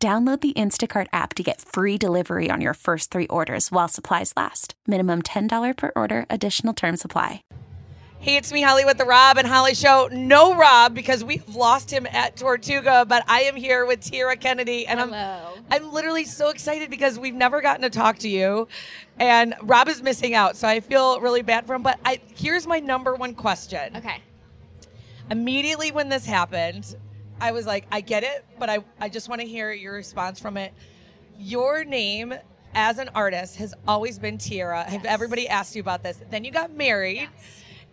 Download the Instacart app to get free delivery on your first three orders while supplies last. Minimum $10 per order, additional term supply. Hey, it's me, Holly, with the Rob and Holly Show. No Rob because we've lost him at Tortuga, but I am here with Tiera Kennedy, and Hello. I'm I'm literally so excited because we've never gotten to talk to you, and Rob is missing out, so I feel really bad for him. But I here's my number one question. Okay. Immediately when this happened, I was like, I get it, but I I just want to hear your response from it. Your name as an artist has always been Tiera. Have everybody asked you about this? Then you got married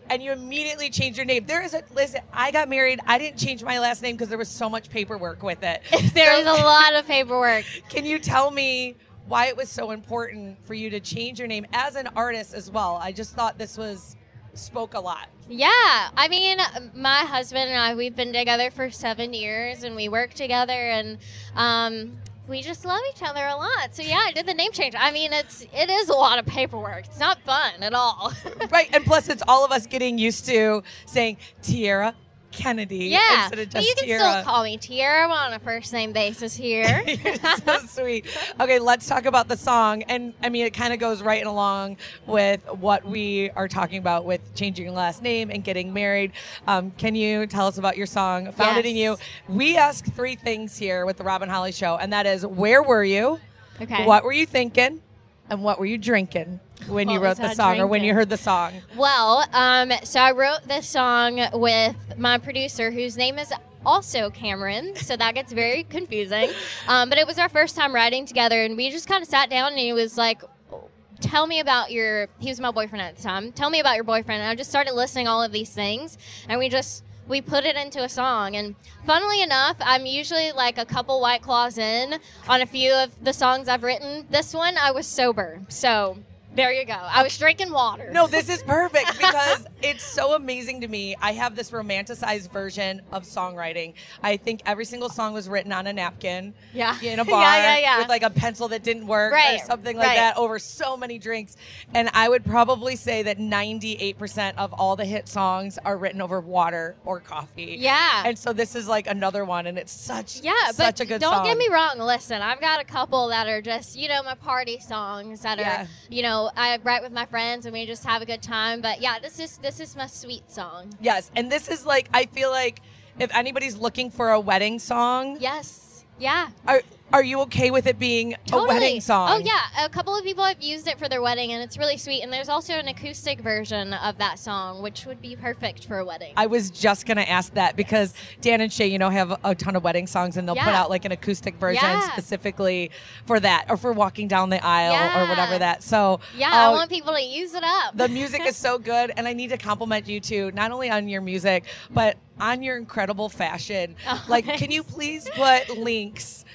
and you immediately changed your name. There is a listen. I got married. I didn't change my last name because there was so much paperwork with it. There's a lot of paperwork. Can you tell me why it was so important for you to change your name as an artist as well? I just thought this was spoke a lot. Yeah, I mean, my husband and I, we've been together for seven years, and we work together, and um, we just love each other a lot. So yeah, I did the name change. I mean, it's it is a lot of paperwork. It's not fun at all. right, and plus it's all of us getting used to saying Tiera Kennedy yeah, instead of but just you can Tiera. still call me Tiera. On a first name basis here. You're so sweet. Okay, let's talk about the song. And I mean, it kind of goes right along with what we are talking about with changing your last name and getting married. Um, can you tell us about your song, Found It in You? We ask three things here with the Rob and Holly Show, and that is where were you? Okay. What were you thinking? And what were you drinking when you wrote the song or when you heard the song? Well, um, so I wrote this song with my producer, whose name is also Cameron, so that gets very confusing. Um, but it was our first time writing together, and we just kind of sat down, and he was like, "Tell me about your." He was my boyfriend at the time. Tell me about your boyfriend. And I just started listing all of these things, and we just we put it into a song. And funnily enough, I'm usually like a couple white claws in on a few of the songs I've written. This one, I was sober, so. There you go. I was drinking water. No, this is perfect because it's so amazing to me. I have this romanticized version of songwriting. I think every single song was written on a napkin. Yeah. In a bar yeah, yeah. yeah. with like a pencil that didn't work Right, or something like right. that over so many drinks. And I would probably say that 98% of all the hit songs are written over water or coffee. Yeah. And so this is like another one and it's such Yeah, such a good don't song. get me wrong. Listen, I've got a couple that are just you know my party songs that Yeah. are you know I write with my friends and we just have a good time. But yeah, this is this is my sweet song. Yes, and this is like I feel like if anybody's looking for a wedding song, Yes, yeah, are are you okay with it being totally. a wedding song? Oh yeah, a couple of people have used it for their wedding and it's really sweet. And there's also an acoustic version of that song, which would be perfect for a wedding. I was just gonna ask that because Dan and Shay, you know, have a ton of wedding songs, and they'll put out like an acoustic version Yeah. specifically for that, or for walking down the aisle, or whatever that. So yeah, I uh, want people to use it up. the music is so good, and I need to compliment you too, not only on your music, but on your incredible fashion. Oh, like, can you please put links?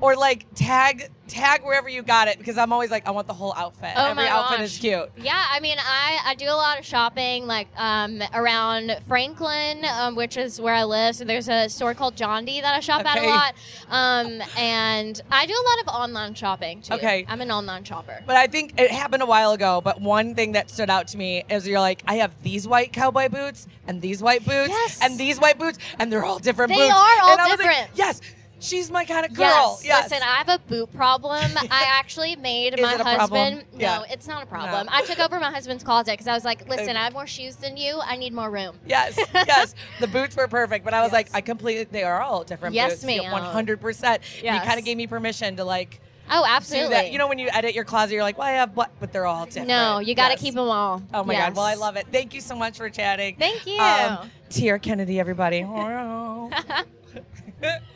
Or like tag tag wherever you got it because I'm always like I want the whole outfit. Oh Every my outfit gosh. is cute. Yeah, I mean, I, I do a lot of shopping like um, around Franklin, um, which is where I live. So there's a store called John D that I shop at a lot. Um, and I do a lot of online shopping too. Okay. I'm an online shopper. But I think it happened a while ago. But one thing that stood out to me is you're like, I have these white cowboy boots and these white boots Yes. and these white boots, and they're all different They boots. are all was like, different. yes, she's my kind of girl. Yes, listen, I have a boot problem. I actually made my it a problem? husband. Yeah. No, it's not a problem. No. I took over my husband's closet because I was like, listen, I have more shoes than you. I need more room. Yes, yes. The boots were perfect, but I was like, I completely, they are all different Yes, boots. ma'am. One hundred percent. You kind of gave me permission to like Oh, absolutely. that. You know, when you edit your closet, you're like, well, I have what, but they're all different. no, you got to Yes. keep them all. Oh my Yes. God! Well, I love it. Thank you so much for chatting. Thank you. Um, Tiera Kennedy, everybody.